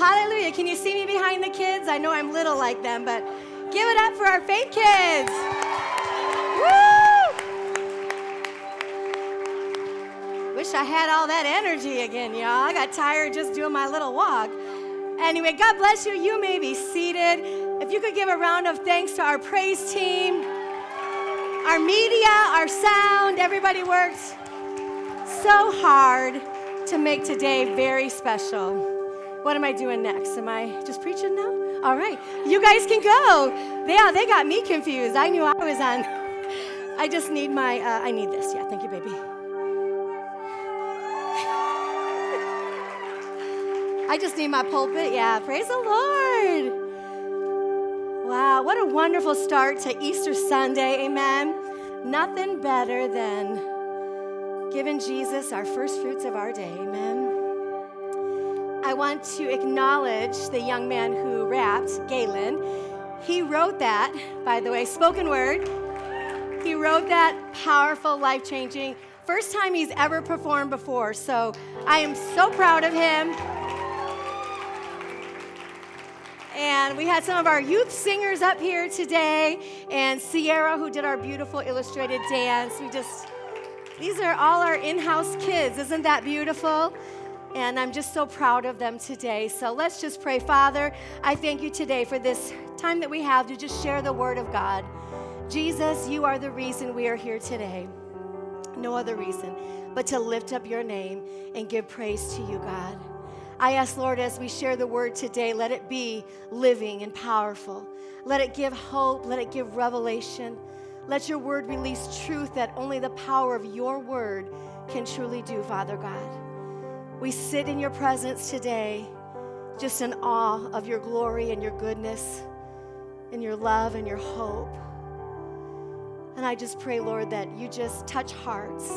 Hallelujah. Can you see me behind the kids? I know I'm little like them, but give it up for our faith kids. Woo! Wish I had all that energy again, y'all. I got tired just doing my little walk. Anyway, God bless you. You may be seated. If you could give a round of thanks to our praise team, our media, our sound, everybody worked so hard to make today very special. What am I doing next? Am I just preaching now? All right, you guys can go. Yeah, they got me confused. I knew I was on. I just need my, uh, I need this. Yeah, thank you, baby. I just need my pulpit. Yeah, praise the Lord. Wow, what a wonderful start to Easter Sunday. Amen. Nothing better than giving Jesus our first fruits of our day. Amen. I want to acknowledge the young man who rapped, Galen. He wrote that, by the way, spoken word. He wrote that powerful, life changing, first time he's ever performed before. So I am so proud of him. And we had some of our youth singers up here today, and Sierra, who did our beautiful illustrated dance. We just, these are all our in house kids. Isn't that beautiful? And I'm just so proud of them today. So let's just pray. Father, I thank you today for this time that we have to just share the word of God. Jesus, you are the reason we are here today. No other reason but to lift up your name and give praise to you, God. I ask, Lord, as we share the word today, let it be living and powerful. Let it give hope. Let it give revelation. Let your word release truth that only the power of your word can truly do, Father God. We sit in your presence today, just in awe of your glory and your goodness, and your love and your hope. And I just pray, Lord, that you just touch hearts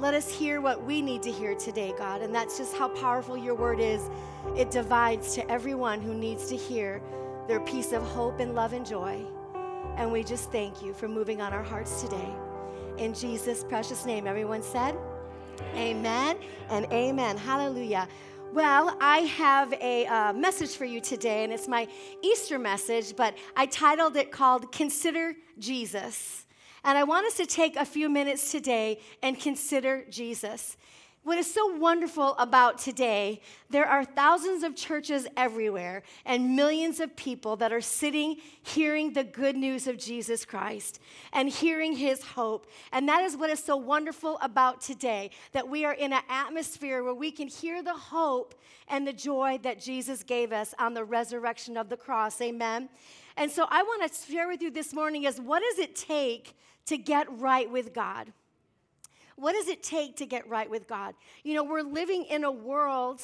let us hear what we need to hear today, God. And that's just how powerful your word is. It divides to everyone who needs to hear their piece of hope and love and joy. And we just thank you for moving on our hearts today. In Jesus' precious name, everyone said, Amen and amen. Hallelujah. Well, I have a uh, message for you today, and it's my Easter message, but I titled it called Consider Jesus. And I want us to take a few minutes today and consider Jesus. What is so wonderful about today, there are thousands of churches everywhere and millions of people that are sitting hearing the good news of Jesus Christ and hearing his hope. And that is what is so wonderful about today that we are in an atmosphere where we can hear the hope and the joy that Jesus gave us on the resurrection of the cross. Amen. And so I want to share with you this morning is what does it take to get right with God? What does it take to get right with God? You know, we're living in a world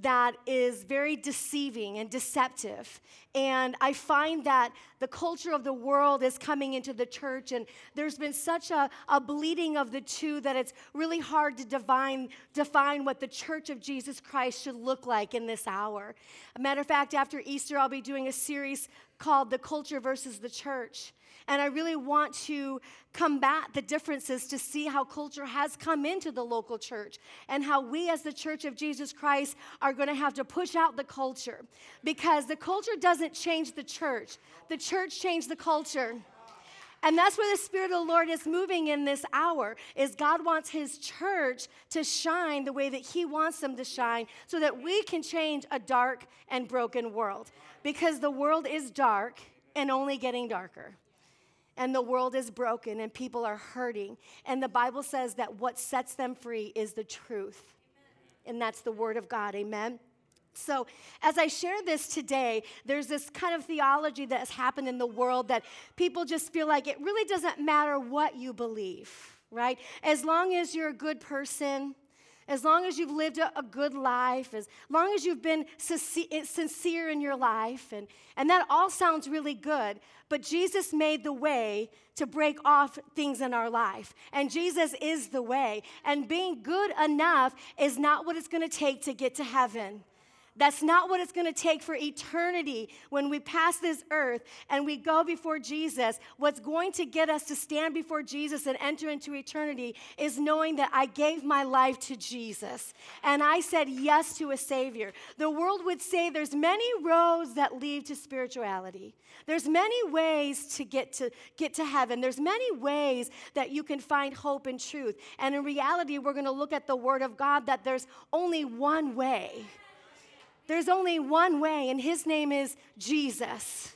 that is very deceiving and deceptive. And I find that the culture of the world is coming into the church, and there's been such a, a bleeding of the two that it's really hard to define, define what the church of Jesus Christ should look like in this hour. A matter of fact, after Easter, I'll be doing a series called The Culture versus the Church. And I really want to combat the differences to see how culture has come into the local church and how we, as the church of Jesus Christ, are going to have to push out the culture. Because the culture doesn't change the church, the church changed the culture. And that's where the Spirit of the Lord is moving in this hour, is God wants His church to shine the way that He wants them to shine so that we can change a dark and broken world. Because the world is dark and only getting darker and the world is broken and people are hurting. And the Bible says that what sets them free is the truth. And that's the word of God. Amen. So, as I share this today, there's this kind of theology that has happened in the world that people just feel like it really doesn't matter what you believe, right? As long as you're a good person, as long as you've lived a, a, good life, as long as you've been sincere in your life, and, and that all sounds really good. But Jesus made the way to break off things in our life. And Jesus is the way. And being good enough is not what it's gonna take to get to heaven. That's not what it's going to take for eternity when we pass this earth and we go before Jesus. What's going to get us to stand before Jesus and enter into eternity is knowing that I gave my life to Jesus and I said yes to a Savior. The world would say there's many roads that lead to spirituality. There's many ways to get to get to heaven. There's many ways that you can find hope and truth. And in reality, we're going to look at the Word of God that there's only one way. There's only one way, and his name is Jesus.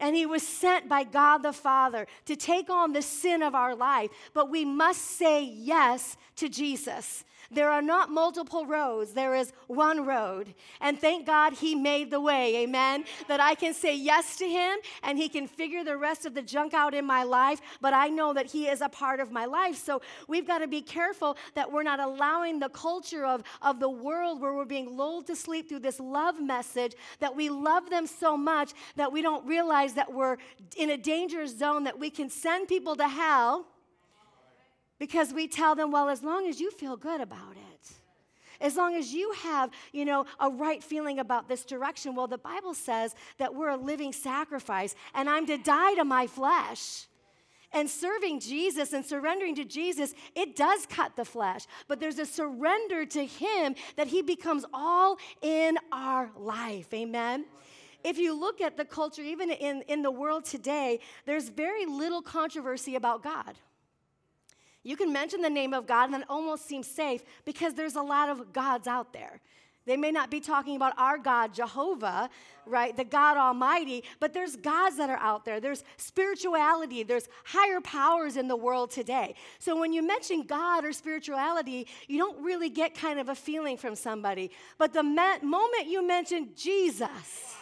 And he was sent by God the Father to take on the sin of our life. But we must say yes to Jesus. There are not multiple roads, there is one road. And thank God he made the way, amen? That I can say yes to him and he can figure the rest of the junk out in my life, but I know that he is a part of my life. So we've got to be careful that we're not allowing the culture of, of the world where we're being lulled to sleep through this love message that we love them so much that we don't realize that we're in a danger zone that we can send people to hell because we tell them, well, as long as you feel good about it, as long as you have, you know, a right feeling about this direction. Well, the Bible says that we're a living sacrifice and I'm to die to my flesh. And serving Jesus and surrendering to Jesus, it does cut the flesh. But there's a surrender to Him that He becomes all in our life. Amen if you look at the culture, even in, in the world today, there's very little controversy about God. You can mention the name of God and it almost seems safe because there's a lot of gods out there. They may not be talking about our God, Jehovah, right? The God Almighty, but there's gods that are out there. There's spirituality, there's higher powers in the world today. So when you mention God or spirituality, you don't really get kind of a feeling from somebody. But the moment you mention Jesus,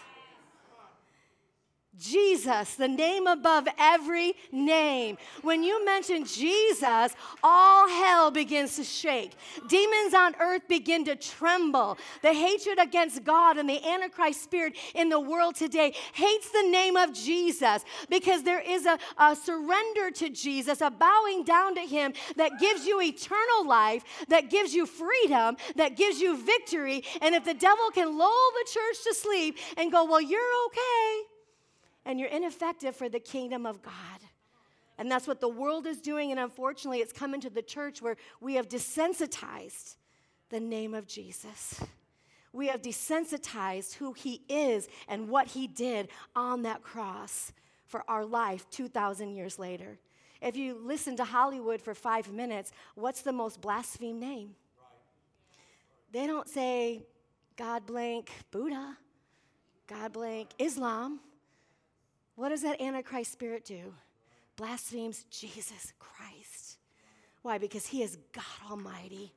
Jesus, the name above every name. When you mention Jesus, all hell begins to shake. Demons on earth begin to tremble. The hatred against God and the Antichrist spirit in the world today hates the name of Jesus because there is a, a surrender to Jesus, a bowing down to Him that gives you eternal life, that gives you freedom, that gives you victory. And if the devil can lull the church to sleep and go, Well, you're okay and you're ineffective for the kingdom of God. And that's what the world is doing. And unfortunately, it's come into the church where we have desensitized the name of Jesus. We have desensitized who he is and what he did on that cross for our life 2,000 years later. If you listen to Hollywood for five minutes, what's the most blasphemed name? They don't say God blank Buddha, God blank Islam. What does that Antichrist spirit do? Blasphemes Jesus Christ. Why? Because he is God Almighty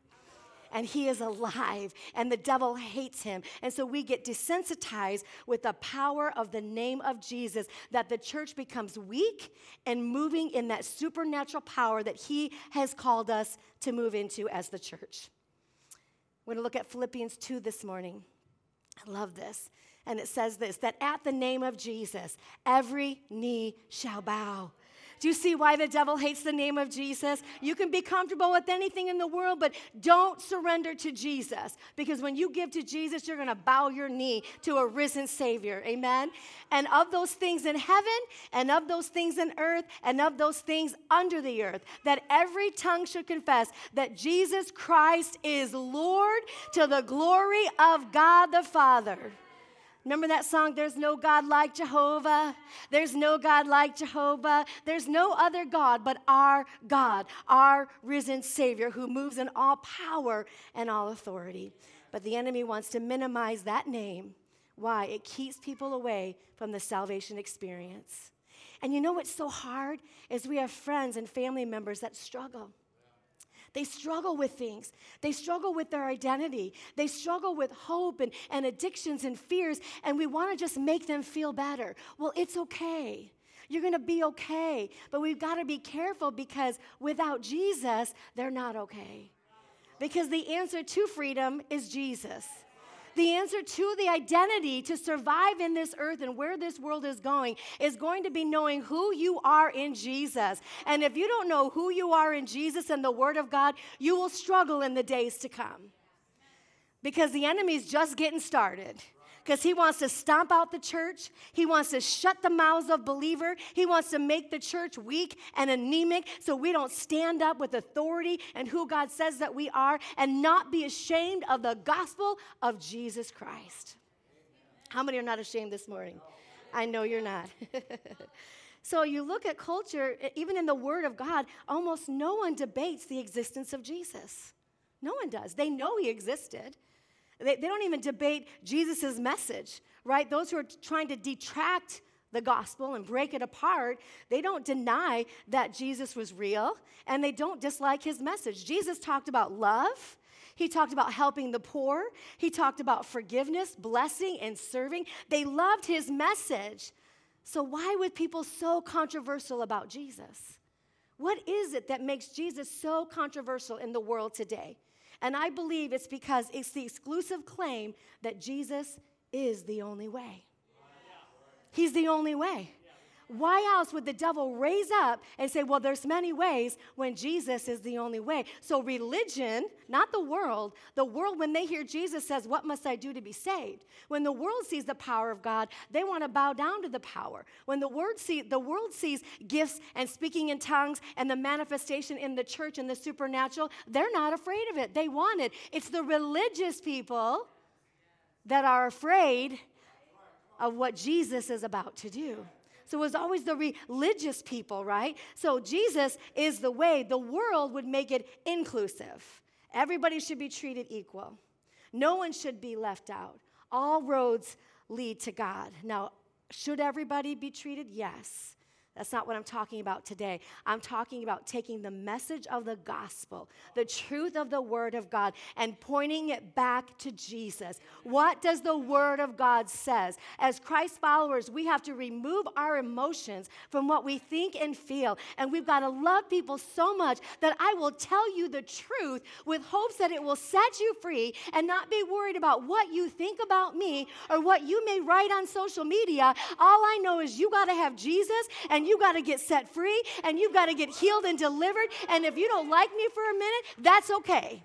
and he is alive and the devil hates him. And so we get desensitized with the power of the name of Jesus that the church becomes weak and moving in that supernatural power that he has called us to move into as the church. We're going to look at Philippians 2 this morning. I love this. And it says this that at the name of Jesus, every knee shall bow. Do you see why the devil hates the name of Jesus? You can be comfortable with anything in the world, but don't surrender to Jesus. Because when you give to Jesus, you're going to bow your knee to a risen Savior. Amen? And of those things in heaven, and of those things in earth, and of those things under the earth, that every tongue should confess that Jesus Christ is Lord to the glory of God the Father. Remember that song, There's No God Like Jehovah? There's no God like Jehovah. There's no other God but our God, our risen Savior who moves in all power and all authority. But the enemy wants to minimize that name. Why? It keeps people away from the salvation experience. And you know what's so hard? Is we have friends and family members that struggle. They struggle with things. They struggle with their identity. They struggle with hope and, and addictions and fears, and we want to just make them feel better. Well, it's okay. You're going to be okay. But we've got to be careful because without Jesus, they're not okay. Because the answer to freedom is Jesus. The answer to the identity to survive in this earth and where this world is going is going to be knowing who you are in Jesus. And if you don't know who you are in Jesus and the Word of God, you will struggle in the days to come. because the enemy's just getting started because he wants to stomp out the church. He wants to shut the mouths of believer. He wants to make the church weak and anemic so we don't stand up with authority and who God says that we are and not be ashamed of the gospel of Jesus Christ. How many are not ashamed this morning? I know you're not. so you look at culture, even in the Word of God, almost no one debates the existence of Jesus. No one does. They know he existed. They, they don't even debate Jesus' message, right? Those who are trying to detract the gospel and break it apart, they don't deny that Jesus was real and they don't dislike his message. Jesus talked about love. He talked about helping the poor. He talked about forgiveness, blessing, and serving. They loved his message. So, why would people so controversial about Jesus? What is it that makes Jesus so controversial in the world today? And I believe it's because it's the exclusive claim that Jesus is the only way. He's the only way. Why else would the devil raise up and say, well, there's many ways when Jesus is the only way? So, religion, not the world, the world, when they hear Jesus says, What must I do to be saved? When the world sees the power of God, they want to bow down to the power. When the, word see, the world sees gifts and speaking in tongues and the manifestation in the church and the supernatural, they're not afraid of it. They want it. It's the religious people that are afraid of what Jesus is about to do. So it was always the religious people, right? So Jesus is the way. The world would make it inclusive. Everybody should be treated equal. No one should be left out. All roads lead to God. Now, should everybody be treated? Yes. That's not what I'm talking about today. I'm talking about taking the message of the gospel, the truth of the word of God, and pointing it back to Jesus. What does the word of God says? As Christ followers, we have to remove our emotions from what we think and feel, and we've got to love people so much that I will tell you the truth with hopes that it will set you free and not be worried about what you think about me or what you may write on social media. All I know is you got to have Jesus and and you got to get set free and you've got to get healed and delivered. And if you don't like me for a minute, that's okay.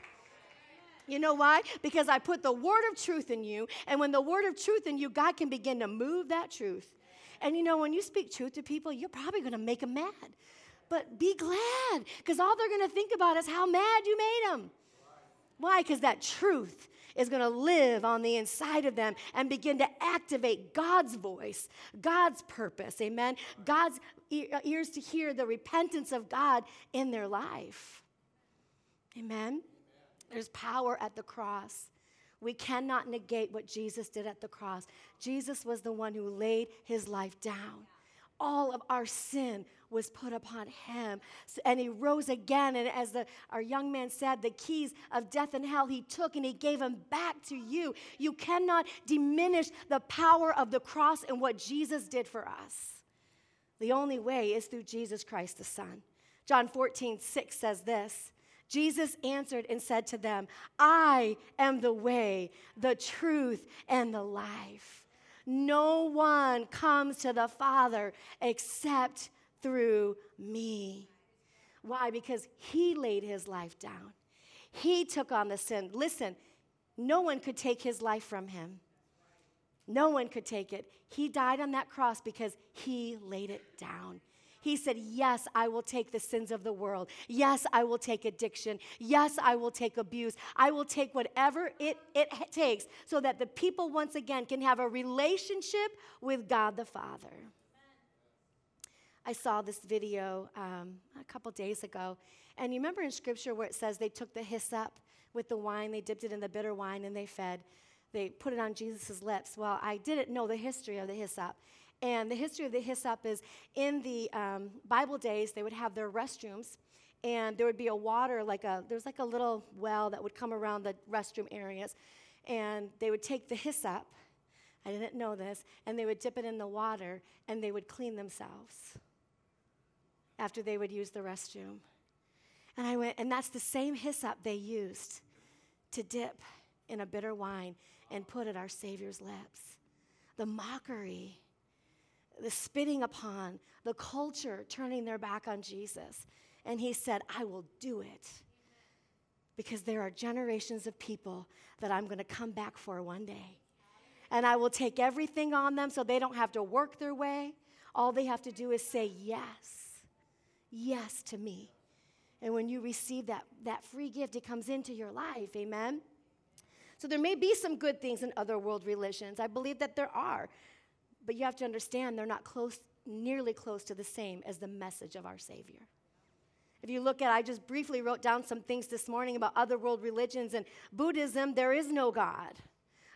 You know why? Because I put the word of truth in you. And when the word of truth in you, God can begin to move that truth. And you know, when you speak truth to people, you're probably going to make them mad. But be glad because all they're going to think about is how mad you made them. Why? Because that truth is going to live on the inside of them and begin to activate God's voice, God's purpose. Amen. God's uh, ears to hear the repentance of God in their life. Amen. There's power at the cross. We cannot negate what Jesus did at the cross. Jesus was the one who laid his life down. All of our sin was put upon him. And he rose again. And as the, our young man said, the keys of death and hell he took and he gave them back to you. You cannot diminish the power of the cross and what Jesus did for us. The only way is through Jesus Christ the Son. John 14, 6 says this. Jesus answered and said to them, I am the way, the truth, and the life. No one comes to the Father except through me. Why? Because he laid his life down. He took on the sin. Listen, no one could take his life from him. No one could take it. He died on that cross because he laid it down. He said, Yes, I will take the sins of the world. Yes, I will take addiction. Yes, I will take abuse. I will take whatever it, it takes so that the people once again can have a relationship with God the Father. I saw this video um, a couple days ago. And you remember in scripture where it says they took the hyssop with the wine, they dipped it in the bitter wine, and they fed. They put it on Jesus' lips. Well, I didn't know the history of the hyssop. And the history of the hyssop is in the um, Bible days, they would have their restrooms, and there would be a water, like a, there's like a little well that would come around the restroom areas. And they would take the hyssop, I didn't know this, and they would dip it in the water, and they would clean themselves after they would use the restroom. And I went, and that's the same hyssop they used to dip in a bitter wine and put at our Savior's lips. The mockery, the spitting upon, the culture turning their back on Jesus. And he said, I will do it. because there are generations of people that I'm going to come back for one day. And I will take everything on them so they don't have to work their way. All they have to do is say yes, yes to me. And when you receive that, that free gift, it comes into your life. Amen. So there may be some good things in other world religions. I believe that there are. But you have to understand they're not close, nearly close to the same as the message of our Savior. If you look at, I just briefly wrote down some things this morning about other world religions and Buddhism, there is no God.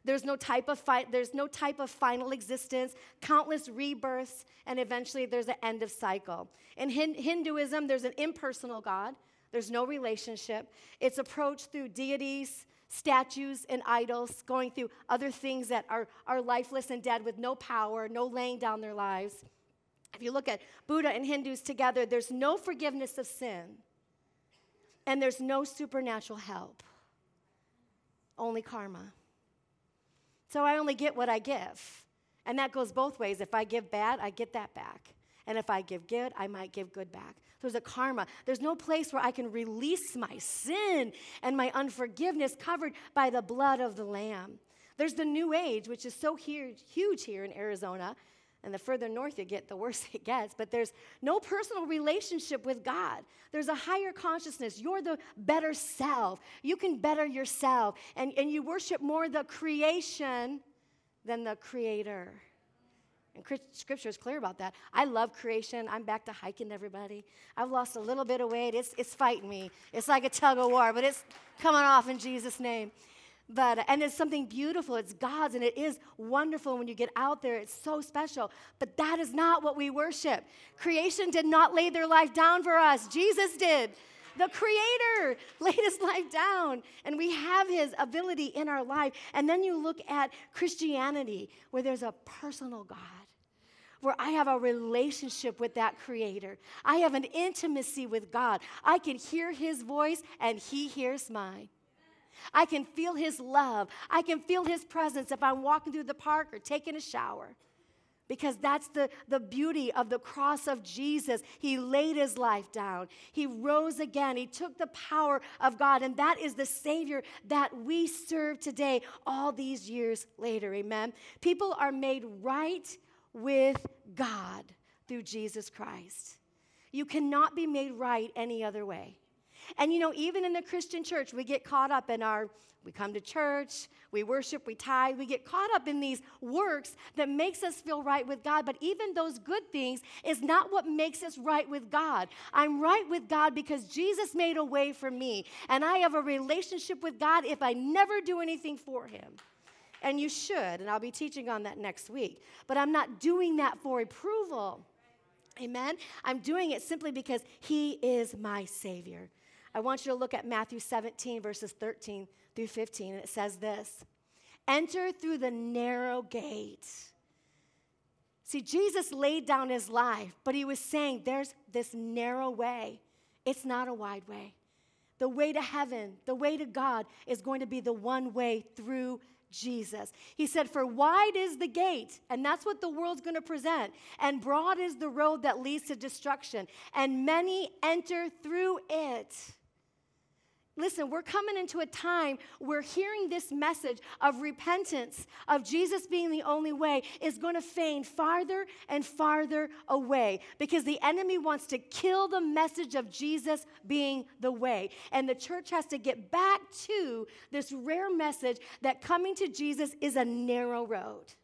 There's no type of fi- there's no type of final existence, countless rebirths, and eventually there's an end of cycle. In Hin- Hinduism, there's an impersonal God. There's no relationship. It's approached through deities, statues, and idols, going through other things that are, are lifeless and dead with no power, no laying down their lives. If you look at Buddha and Hindus together, there's no forgiveness of sin, and there's no supernatural help, only karma. So I only get what I give. And that goes both ways. If I give bad, I get that back. And if I give good, I might give good back. There's a karma. There's no place where I can release my sin and my unforgiveness covered by the blood of the Lamb. There's the New Age, which is so huge, huge here in Arizona. And the further north you get, the worse it gets. But there's no personal relationship with God. There's a higher consciousness. You're the better self. You can better yourself. And, and you worship more the creation than the creator. And scripture is clear about that. I love creation. I'm back to hiking, everybody. I've lost a little bit of weight. It's, it's fighting me. It's like a tug of war, but it's coming off in Jesus' name. But, and it's something beautiful. It's God's, and it is wonderful when you get out there. It's so special. But that is not what we worship. Creation did not lay their life down for us, Jesus did. The Creator laid his life down, and we have his ability in our life. And then you look at Christianity, where there's a personal God where I have a relationship with that creator. I have an intimacy with God. I can hear his voice and he hears mine. I can feel His love. I can feel His presence if I'm walking through the park or taking a shower. Because that's the, the beauty of the cross of Jesus. He laid his life down. He rose again. He took the power of God. And that is the Savior that we serve today, all these years later. Amen. People are made right with God through Jesus Christ. You cannot be made right any other way. And you know, even in the Christian church, we get caught up in our, we come to church, we worship, we tithe, we get caught up in these works that makes us feel right with God. But even those good things is not what makes us right with God. I'm right with God because Jesus made a way for me. And I have a relationship with God if I never do anything for Him. And you should, and I'll be teaching on that next week. But I'm not doing that for approval. Amen? I'm doing it simply because He is my Savior. I want you to look at Matthew 17, verses 13 through 15, and it says this Enter through the narrow gate. See, Jesus laid down his life, but he was saying there's this narrow way. It's not a wide way. The way to heaven, the way to God, is going to be the one way through Jesus. He said, For wide is the gate, and that's what the world's going to present, and broad is the road that leads to destruction, and many enter through it. Listen, we're coming into a time where hearing this message of repentance, of Jesus being the only way, is going to fade farther and farther away because the enemy wants to kill the message of Jesus being the way. And the church has to get back to this rare message that coming to Jesus is a narrow road.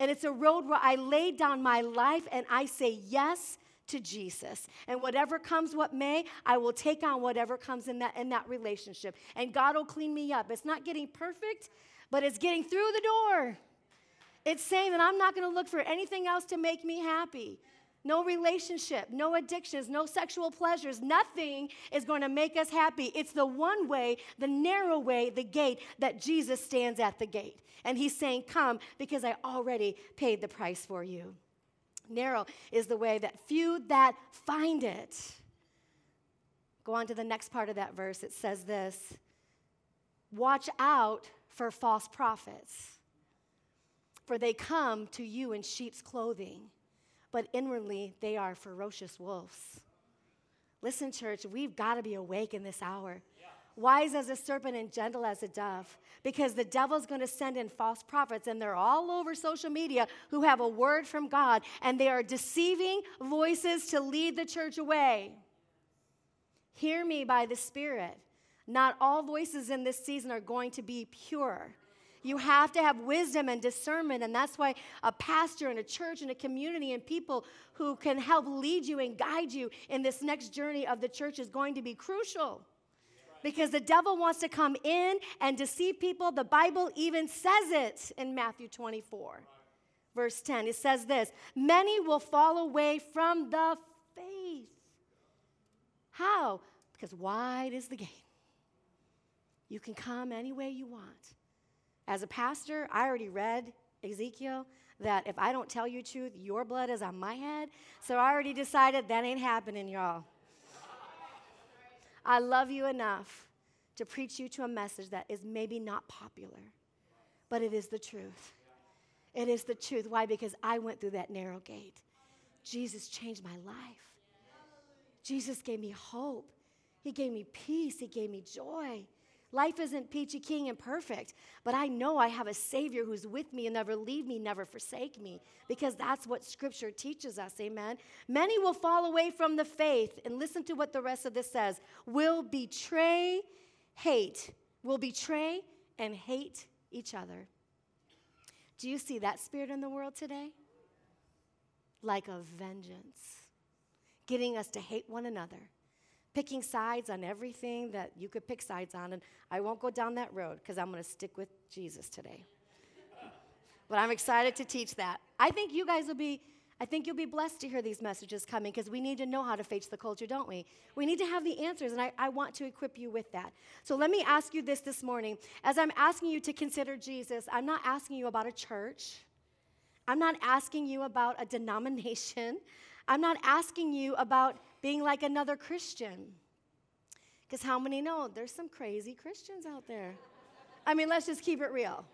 And it's a road where I lay down my life and I say yes to Jesus. And whatever comes what may, I will take on whatever comes in that in that relationship. And God will clean me up. It's not getting perfect, but it's getting through the door. It's saying that I'm not going to look for anything else to make me happy. No relationship, no addictions, no sexual pleasures, nothing is going to make us happy. It's the one way, the narrow way, the gate that Jesus stands at the gate. And he's saying, Come, because I already paid the price for you. Narrow is the way that few that find it. Go on to the next part of that verse. It says this Watch out for false prophets, for they come to you in sheep's clothing, but inwardly they are ferocious wolves. Listen, church, we've got to be awake in this hour. Wise as a serpent and gentle as a dove because the devil's going to send in false prophets and they're all over social media who have a word from God and they are deceiving voices to lead the church away. Hear me by the Spirit. Not all voices in this season are going to be pure. You have to have wisdom and discernment, and that's why a pastor and a church and a community and people who can help lead you and guide you in this next journey of the church is going to be crucial because the devil wants to come in and deceive people. The Bible even says it in Matthew 24, verse 10. It says this Many will fall away from the faith. How? Because wide is the gate. You can come any way you want. As a pastor, I already read Ezekiel that if I don't tell you truth, your blood is on my head. So I already decided that ain't happening, y'all. I love you enough to preach you to a message that is maybe not popular, but it is the truth. It is the truth. Why? Because I went through that narrow gate. Jesus changed my life. Jesus gave me hope. He gave me peace. He gave me joy. Life isn't peachy king and perfect, but I know I have a Savior who's with me and never leave me, never forsake me, because that's what Scripture teaches us. Amen. Many will fall away from the faith, and listen to what the rest of this says will betray, hate, will betray and hate each other. Do you see that spirit in the world today? Like a vengeance, getting us to hate one another picking sides on everything that you could pick sides on. And I won't go down that road because I'm going to stick with Jesus today. but I'm excited to teach that. I think you guys will be. I think you'll be blessed to hear these messages coming because we need to know how to face the culture, don't we? We need to have the answers, and I, I want to equip you with that. So let me ask you this this morning. As I'm asking you to consider Jesus, I'm not asking you about a church, I'm not asking you about a denomination, I'm not asking you about being like another Christian. Because how many know there's some crazy Christians out there? I mean, let's just keep it real.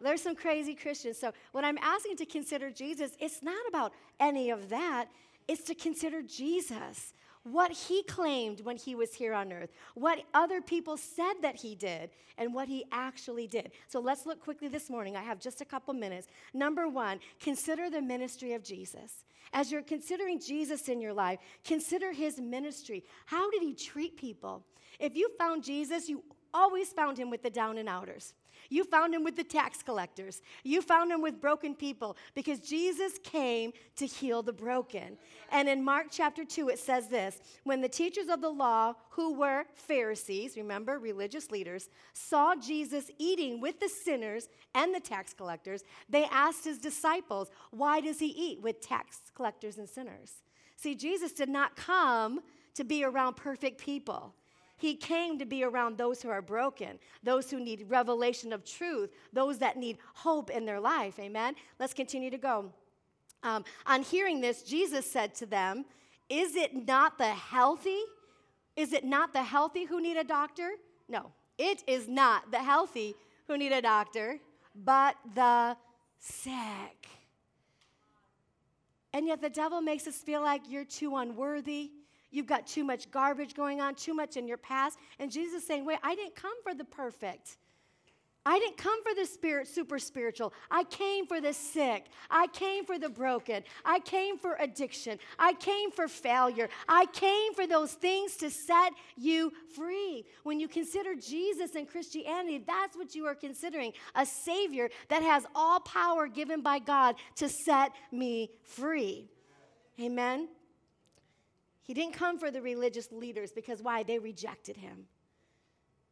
There's some crazy Christians. So, when I'm asking to consider Jesus, it's not about any of that. It's to consider Jesus what he claimed when he was here on earth, what other people said that he did, and what he actually did. So let's look quickly this morning. I have just a couple minutes. Number one, consider the ministry of Jesus. As you're considering Jesus in your life, consider his ministry. How did he treat people? If you found Jesus, you always found him with the down and outers. You found him with the tax collectors. You found him with broken people because Jesus came to heal the broken. And in Mark chapter 2, it says this When the teachers of the law, who were Pharisees, remember, religious leaders, saw Jesus eating with the sinners and the tax collectors, they asked his disciples, Why does he eat with tax collectors and sinners? See, Jesus did not come to be around perfect people. He came to be around those who are broken, those who need revelation of truth, those that need hope in their life. Amen. Let's continue to go. Um, on hearing this, Jesus said to them, Is it not the healthy? Is it not the healthy who need a doctor? No, it is not the healthy who need a doctor, but the sick. And yet the devil makes us feel like you're too unworthy. You've got too much garbage going on, too much in your past. And Jesus is saying, Wait, I didn't come for the perfect. I didn't come for the spirit, super spiritual. I came for the sick. I came for the broken. I came for addiction. I came for failure. I came for those things to set you free. When you consider Jesus and Christianity, that's what you are considering a Savior that has all power given by God to set me free. Amen. He didn't come for the religious leaders because why? They rejected him.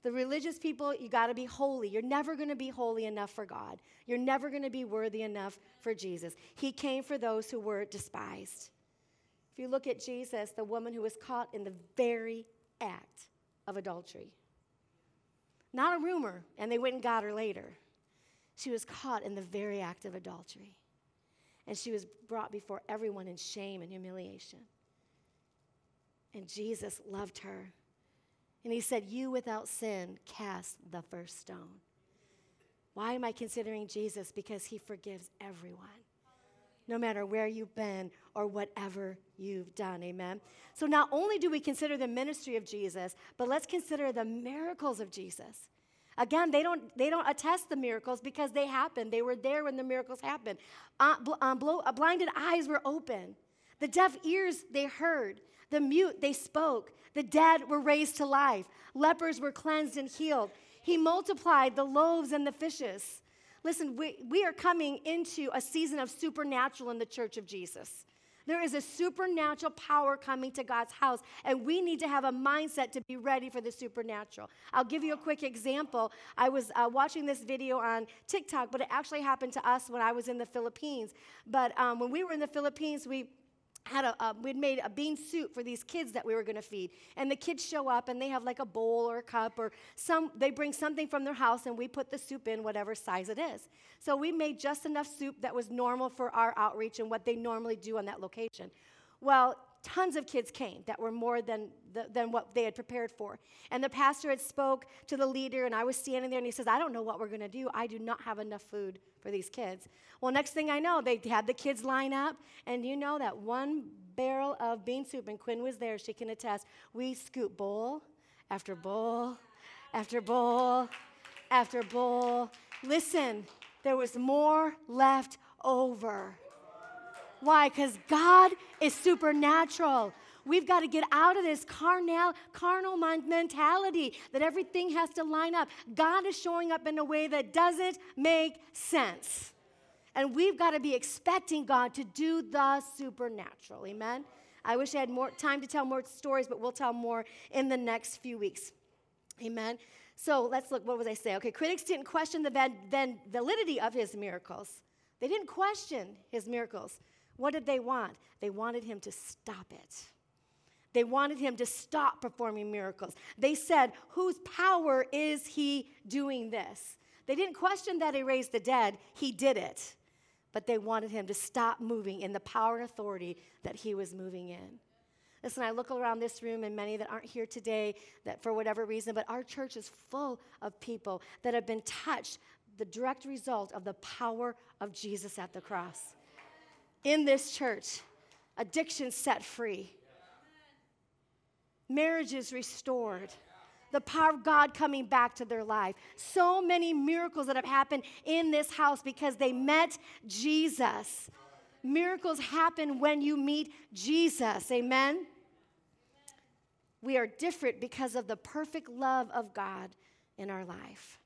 The religious people, you got to be holy. You're never going to be holy enough for God. You're never going to be worthy enough for Jesus. He came for those who were despised. If you look at Jesus, the woman who was caught in the very act of adultery, not a rumor, and they went and got her later. She was caught in the very act of adultery. And she was brought before everyone in shame and humiliation. And Jesus loved her. And he said, You without sin cast the first stone. Why am I considering Jesus? Because he forgives everyone. no matter where you've been or whatever you've done. Amen. So not only do we consider the ministry of Jesus, but let's consider the miracles of Jesus. Again, they don't, they don't attest the miracles because they happened. They were there when the miracles happened. Uh, bl- um, blow, uh, blinded eyes were open. The deaf ears they heard. The mute they spoke. The dead were raised to life. Lepers were cleansed and healed. He multiplied the loaves and the fishes. Listen, we, we are coming into a season of supernatural in the church of Jesus. There is a supernatural power coming to God's house, and we need to have a mindset to be ready for the supernatural. I'll give you a quick example. I was uh, watching this video on TikTok, but it actually happened to us when I was in the Philippines. But um, when we were in the Philippines, we had a, we'd made a bean soup for these kids that we were going to feed. And the kids show up and they have like a bowl or a cup or some they bring something from their house and we put the soup in whatever size it is. So we made just enough soup that was normal for our outreach and what they normally do on that location. Well tons of kids came that were more than, the, than what they had prepared for. And the pastor had spoke to the leader and i was standing there and he says i don't know what we're going to do. I do not have enough food for these kids. Well next thing i know they had the kids line up and you know that one barrel of bean soup and quinn was there she can attest. We scoop bowl after bowl after bowl after bowl. Listen there was more left over why? Because God is supernatural. We've got to get out of this carnal, carnal mentality that everything has to line up. God is showing up in a way that doesn't make sense. And we've got to be expecting God to do the supernatural. Amen? I wish I had more time to tell more stories, but we'll tell more in the next few weeks. Amen? So let's look. What was I say? Okay, critics didn't question the validity of his miracles, they didn't question his miracles. What did they want? They wanted him to stop it. They wanted him to stop performing miracles. They said, Whose power is he doing this? They didn't question that he raised the dead, he did it. But they wanted him to stop moving in the power and authority that he was moving in. Listen, I look around this room and many that aren't here today that for whatever reason, but our church is full of people that have been touched, the direct result of the power of Jesus at the cross in this church, addiction set free, marriages restored, the power of God coming back to their life. So many miracles that have happened in this house because they met Jesus. Miracles happen when you meet Jesus. Amen. We are different because of the perfect love of God in our life.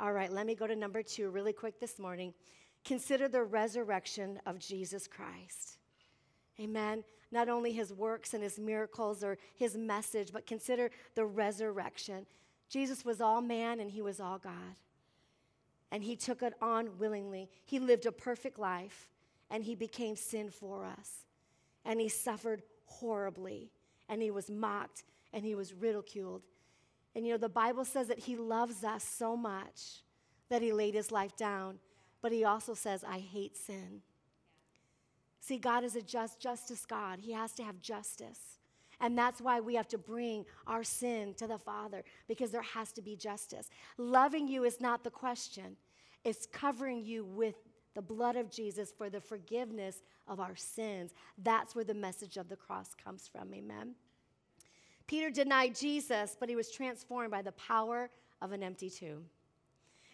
All right, let me go to number two really quick this morning. Consider the resurrection of Jesus Christ. Amen. Not only his works and his miracles or his message, but consider the resurrection. Jesus was all man and he was all God. And he took it on willingly. He lived a perfect life and he became sin for us. And he suffered horribly and he was mocked and he was ridiculed. And you know, the Bible says that he loves us so much that he laid his life down but he also says, I hate sin. See, God is a just justice God. He has to have justice. And that's why we have to bring our sin to the Father because there has to be justice. Loving you is not the question, it's covering you with the blood of Jesus for the forgiveness of our sins. That's where the message of the cross comes from. Amen. Peter denied Jesus, but he was transformed by the power of an empty tomb.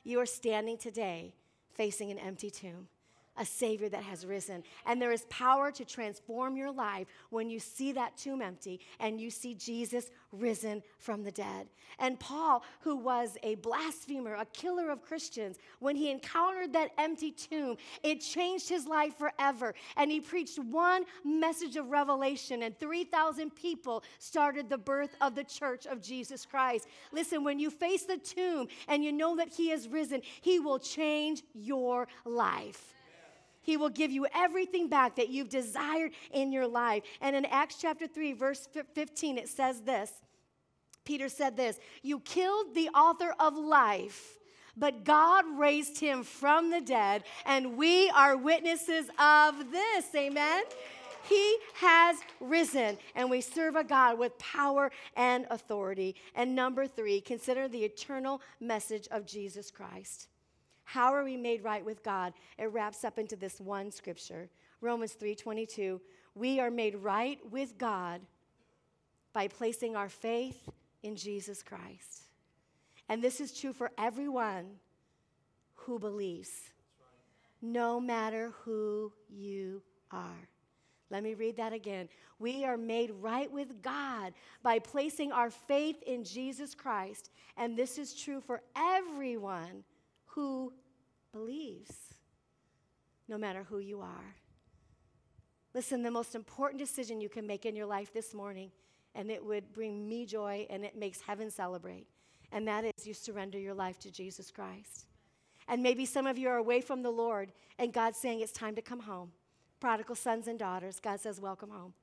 You are standing today facing an empty tomb a Savior that has risen. And there is power to transform your life when you see that tomb empty and you see Jesus risen from the dead. And Paul, who was a blasphemer, a killer of Christians, when he encountered that empty tomb, it changed his life forever. And he preached one message of revelation, and 3,000 people started the birth of the church of Jesus Christ. Listen, when you face the tomb and you know that he has risen, he will change your life. He will give you everything back that you've desired in your life. And in Acts chapter 3, verse 15, it says this Peter said this You killed the author of life. But God raised him from the dead, and we are witnesses of this. Amen. He has risen, and we serve a God with power and authority. And number three, consider the eternal message of Jesus Christ. How are we made right with God? It wraps up into this one scripture, Romans 3:22. We are made right with God by placing our faith in Jesus Christ. And this is true for everyone who believes, no matter who you are. Let me read that again. We are made right with God by placing our faith in Jesus Christ. And this is true for everyone who believes, no matter who you are. Listen, the most important decision you can make in your life this morning, and it would bring me joy and it makes heaven celebrate, and that is you surrender your life to Jesus Christ. And maybe some of you are away from the Lord, and God's saying it's time to come home. Prodigal sons and daughters, God says, Welcome home.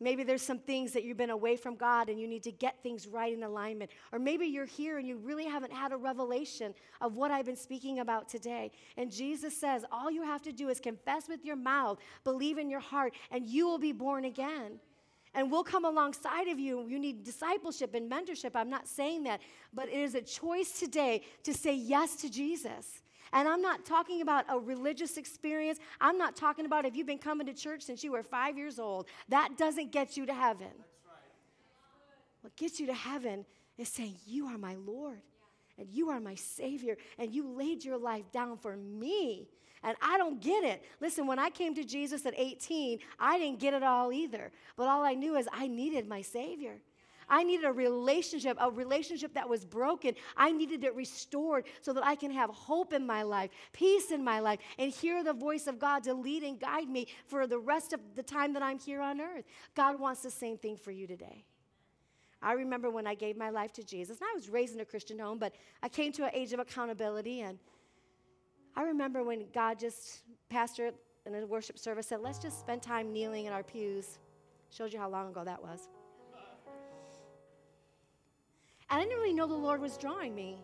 Maybe there's some things that you've been away from God and you need to get things right in alignment. Or maybe you're here and you really haven't had a revelation of what I've been speaking about today. And Jesus says, all you have to do is confess with your mouth, believe in your heart, and you will be born again. And we'll come alongside of you. You need discipleship and mentorship. I'm not saying that, but it is a choice today to say yes to Jesus. And I'm not talking about a religious experience. I'm not talking about if you've been coming to church since you were five years old. That doesn't get you to heaven. What gets you to heaven is saying, You are my Lord, and you are my Savior, and you laid your life down for me. And I don't get it. Listen, when I came to Jesus at 18, I didn't get it all either. But all I knew is I needed my Savior. I needed a relationship, a relationship that was broken. I needed it restored so that I can have hope in my life, peace in my life, and hear the voice of God to lead and guide me for the rest of the time that I'm here on earth. God wants the same thing for you today. I remember when I gave my life to Jesus, and I was raised in a Christian home, but I came to an age of accountability. And I remember when God just, pastor in a worship service, said, Let's just spend time kneeling in our pews. Shows you how long ago that was. I didn't really know the Lord was drawing me.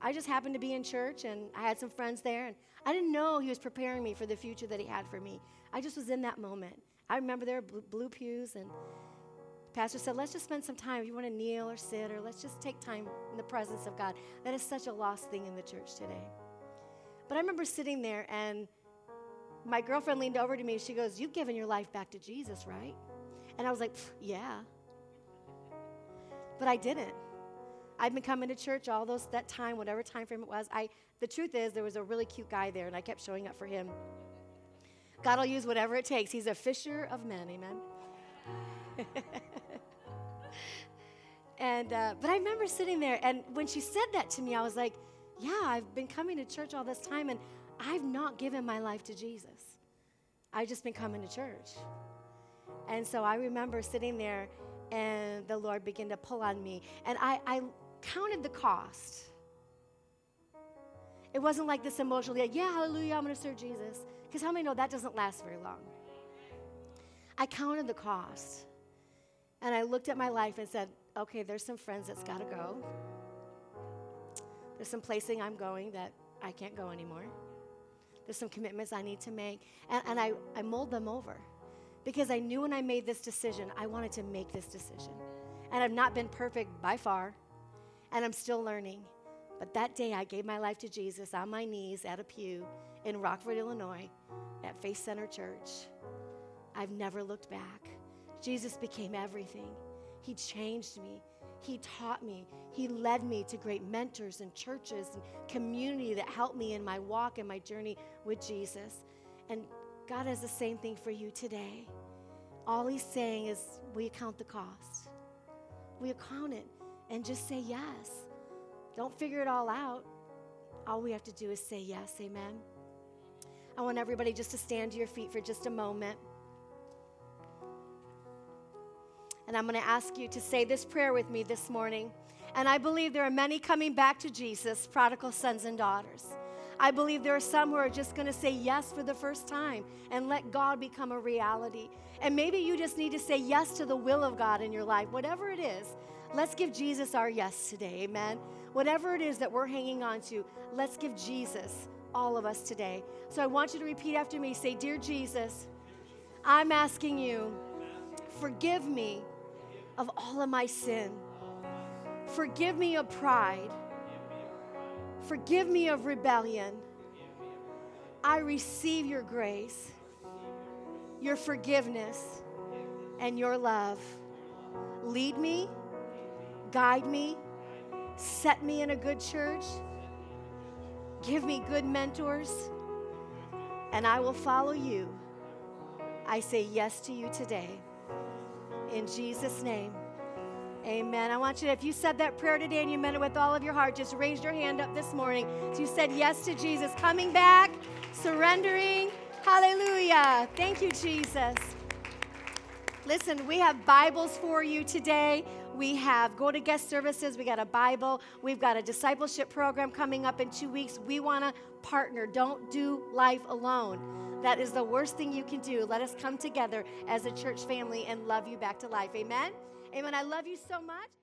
I just happened to be in church and I had some friends there, and I didn't know He was preparing me for the future that He had for me. I just was in that moment. I remember there were blue pews, and Pastor said, Let's just spend some time. If you want to kneel or sit, or let's just take time in the presence of God. That is such a lost thing in the church today. But I remember sitting there, and my girlfriend leaned over to me. She goes, You've given your life back to Jesus, right? And I was like, Yeah. But I didn't. I've been coming to church all those that time, whatever time frame it was. I the truth is there was a really cute guy there and I kept showing up for him. God will use whatever it takes. He's a fisher of men, amen. and uh, but I remember sitting there and when she said that to me, I was like, yeah, I've been coming to church all this time and I've not given my life to Jesus. I've just been coming to church. And so I remember sitting there and the Lord began to pull on me. And I, I counted the cost. It wasn't like this emotional, like, yeah, hallelujah, I'm going to serve Jesus. Because how many know that doesn't last very long? I counted the cost. And I looked at my life and said, okay, there's some friends that's got to go. There's some placing I'm going that I can't go anymore. There's some commitments I need to make. And, and I, I mulled them over because I knew when I made this decision, I wanted to make this decision. And I've not been perfect by far and I'm still learning. But that day, I gave my life to Jesus on my knees at a pew in Rockford, Illinois, at Faith Center Church. I've never looked back. Jesus became everything. He changed me. He taught me. He led me to great mentors and churches and community that helped me in my walk and my journey with Jesus. And God has the same thing for you today. All He's saying is, we count the cost? We account it? And just say yes. Don't figure it all out. All we have to do is say yes. Amen. I want everybody just to stand to your feet for just a moment. And I'm going to ask you to say this prayer with me this morning. And I believe there are many coming back to Jesus, prodigal sons and daughters. I believe there are some who are just going to say yes for the first time and let God become a reality. And maybe you just need to say yes to the will of God in your life, whatever it is. Let's give Jesus our yes today, amen. Whatever it is that we're hanging on to, let's give Jesus all of us today. So I want you to repeat after me say, Dear Jesus, I'm asking you, forgive me of all of my sin. Forgive me of pride. Forgive me of rebellion. I receive your grace, your forgiveness, and your love. Lead me, guide me, set me in a good church, give me good mentors, and I will follow you. I say yes to you today. In Jesus' name. Amen. I want you to, if you said that prayer today and you meant it with all of your heart, just raise your hand up this morning. So you said yes to Jesus, coming back, surrendering. Hallelujah. Thank you, Jesus. Listen, we have Bibles for you today. We have go to guest services. We got a Bible. We've got a discipleship program coming up in two weeks. We want to partner. Don't do life alone. That is the worst thing you can do. Let us come together as a church family and love you back to life. Amen. Amen. I love you so much.